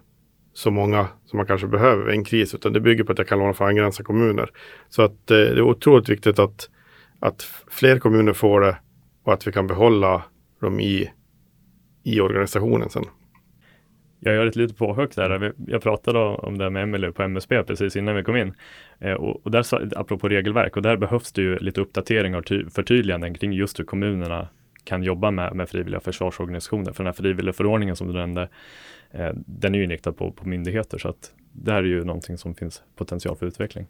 så många som man kanske behöver i en kris, utan det bygger på att jag kan låna från angränsande kommuner. Så att eh, det är otroligt viktigt att, att fler kommuner får det och att vi kan behålla dem i, i organisationen sen. Jag gör ett litet påhugg där. Jag pratade om det med Emelie på MSB precis innan vi kom in. Eh, och, där, apropå regelverk, och där behövs det ju lite uppdateringar och förtydliganden kring just hur kommunerna kan jobba med, med frivilliga försvarsorganisationer. För den här frivilligförordningen som du nämnde, den är ju inriktad på, på myndigheter så att det här är ju någonting som finns potential för utveckling.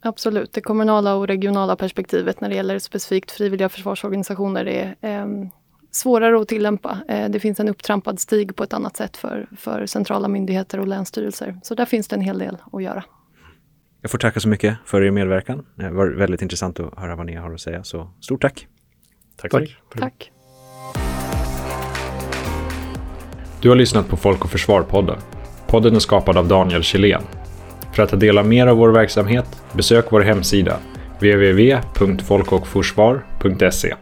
Absolut, det kommunala och regionala perspektivet när det gäller specifikt frivilliga försvarsorganisationer är eh, svårare att tillämpa. Eh, det finns en upptrampad stig på ett annat sätt för, för centrala myndigheter och länsstyrelser. Så där finns det en hel del att göra. Jag får tacka så mycket för er medverkan. Det var väldigt intressant att höra vad ni har att säga, så stort tack! Tack. Tack. tack. Du har lyssnat på Folk och Försvar-podden. Podden är skapad av Daniel Kjellén. För att ta del av mer av vår verksamhet, besök vår hemsida www.folkochforsvar.se